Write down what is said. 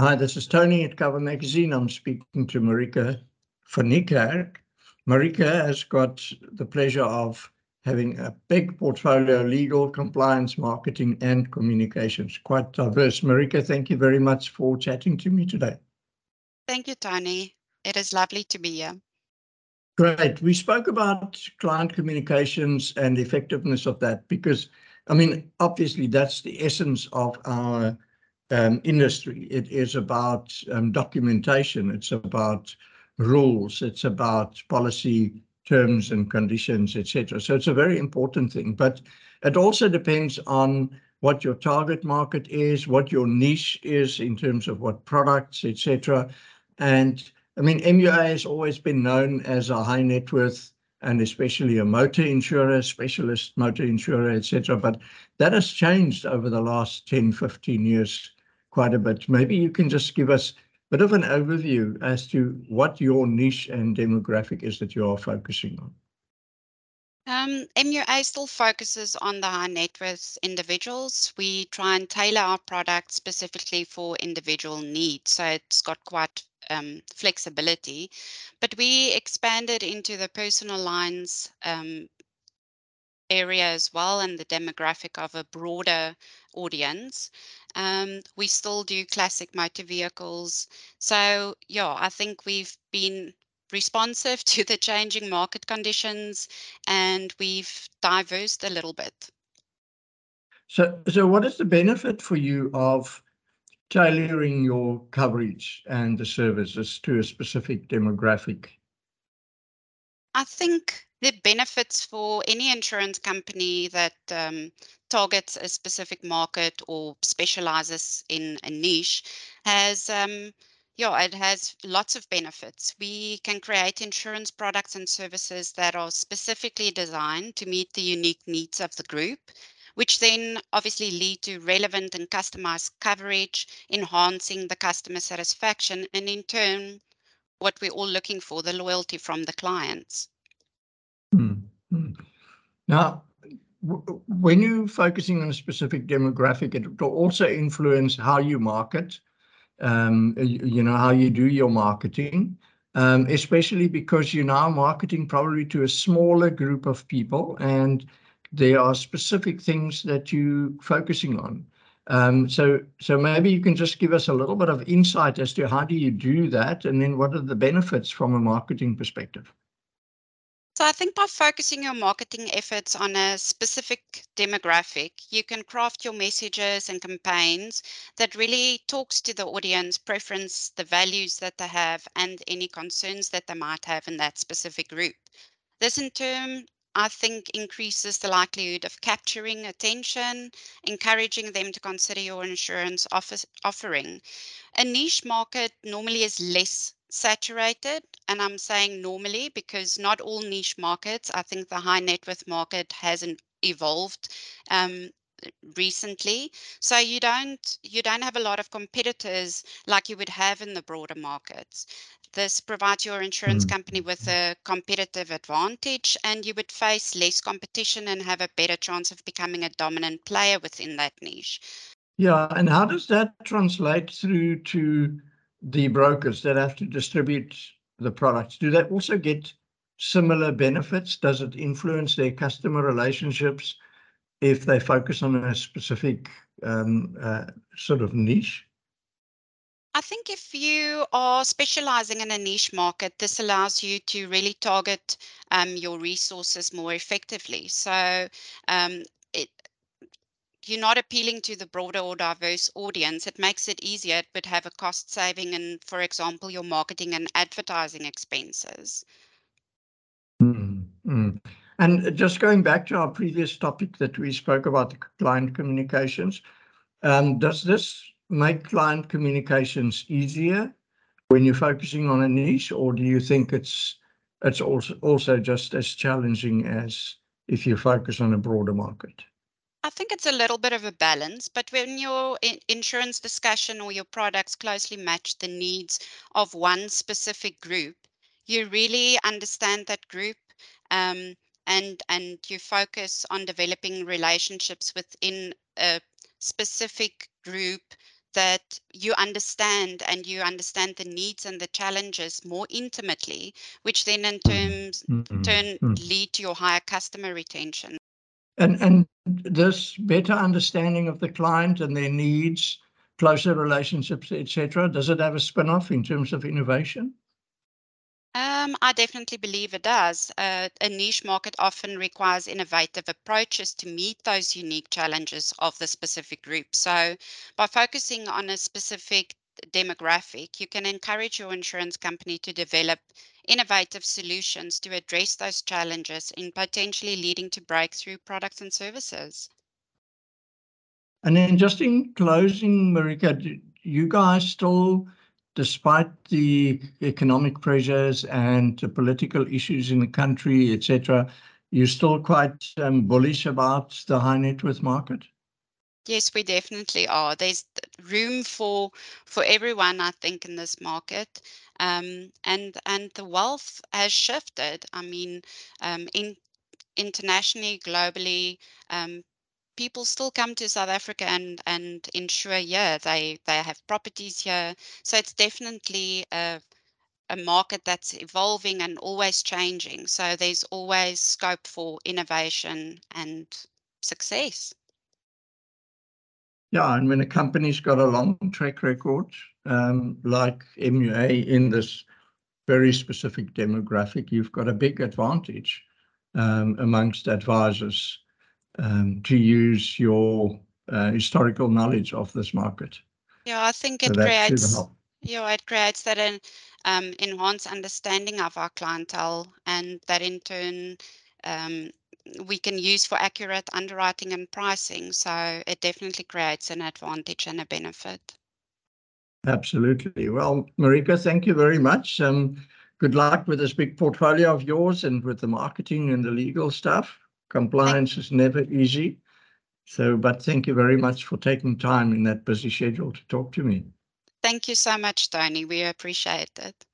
Hi, this is Tony at Cover Magazine. I'm speaking to Marike van Niekerk. Marike has got the pleasure of having a big portfolio, legal, compliance, marketing, and communications, quite diverse. Marike, thank you very much for chatting to me today. Thank you, Tony. It is lovely to be here. Great. We spoke about client communications and the effectiveness of that because, I mean, obviously that's the essence of our um, industry. It is about um, documentation. It's about rules. It's about policy terms and conditions, etc. So it's a very important thing, but it also depends on what your target market is, what your niche is in terms of what products, etc. And I mean, MUA has always been known as a high net worth and especially a motor insurer, specialist motor insurer, etc. But that has changed over the last 10, 15 years quite a bit. Maybe you can just give us a bit of an overview as to what your niche and demographic is that you are focusing on. Um, MUA still focuses on the high net worth individuals. We try and tailor our product specifically for individual needs. So it's got quite um, flexibility, but we expanded into the personal lines um, area as well and the demographic of a broader audience. Um, we still do classic motor vehicles. So, yeah, I think we've been responsive to the changing market conditions and we've diversed a little bit. So, so what is the benefit for you of tailoring your coverage and the services to a specific demographic? I think the benefits for any insurance company that um, targets a specific market or specializes in a niche has um, yeah, it has lots of benefits. We can create insurance products and services that are specifically designed to meet the unique needs of the group, which then obviously lead to relevant and customized coverage, enhancing the customer satisfaction, and in turn, what we're all looking for, the loyalty from the clients. Mm-hmm. Now, when you're focusing on a specific demographic, it will also influence how you market, um, you, you, know, how you do your marketing, um, especially because you're now marketing probably to a smaller group of people and there are specific things that you're focusing on. Um, so, so maybe you can just give us a little bit of insight as to how do you do that and then what are the benefits from a marketing perspective? So I think by focusing your marketing efforts on a specific demographic, you can craft your messages and campaigns that really talks to the audience preference, the values that they have, and any concerns that they might have in that specific group. This in turn I think increases the likelihood of capturing attention, encouraging them to consider your insurance offer offering. A niche market normally is less saturated. And I'm saying normally because not all niche markets, I think the high net worth market hasn't evolved um, recently. So you don't you don't have a lot of competitors like you would have in the broader markets. This provides your insurance mm. company with a competitive advantage and you would face less competition and have a better chance of becoming a dominant player within that niche. Yeah and how does that translate through to the brokers that have to distribute the products, do they also get similar benefits? Does it influence their customer relationships if they focus on a specific um, uh, sort of niche? I think if you are specializing in a niche market, this allows you to really target um, your resources more effectively. So um, you're not appealing to the broader or diverse audience, it makes it easier. It would have a cost saving in, for example, your marketing and advertising expenses. Mm, mm. And just going back to our previous topic that we spoke about, the client communications, um, does this make client communications easier when you're focusing on a niche, or do you think it's it's also also just as challenging as if you focus on a broader market? I think it's a little bit of a balance, but when your insurance discussion or your products closely match the needs of one specific group, you really understand that group um, and and you focus on developing relationships within a specific group that you understand and you understand the needs and the challenges more intimately, which then in terms Mm, turn mm. lead to your higher customer retention. And and this better understanding of the client and their needs, closer relationships, etc. Does it have a spin-off in terms of innovation? Um, I definitely believe it does. Uh, a niche market often requires innovative approaches to meet those unique challenges of the specific group. So, by focusing on a specific demographic, you can encourage your insurance company to develop innovative solutions to address those challenges in potentially leading to breakthrough products and services. And then just in closing, Marike, you guys still, despite the economic pressures and the political issues in the country, etc., you're still quite um, bullish about the high net worth market? Yes, we definitely are. There's room for for everyone, I think, in this market, um, and and the wealth has shifted. I mean, um, in internationally, globally, um, people still come to South Africa and and insure here. They they have properties here, so it's definitely a a market that's evolving and always changing. So there's always scope for innovation and success. Yeah, and when a company's got a long track record, um, like MUA in this very specific demographic, you've got a big advantage um, amongst advisors um, to use your uh, historical knowledge of this market. Yeah, I think it should creates yeah, it creates that an um, enhanced understanding of our clientele, and that in turn um, we can use for accurate underwriting and pricing. So it definitely creates an advantage and a benefit. Absolutely. Well, Marike, thank you very much. Um, good luck with this big portfolio of yours and with the marketing and the legal stuff. Compliance is never easy. So, but thank you very mm. much for taking time in that busy schedule to talk to me. Thank you so much, Tony. We appreciate it.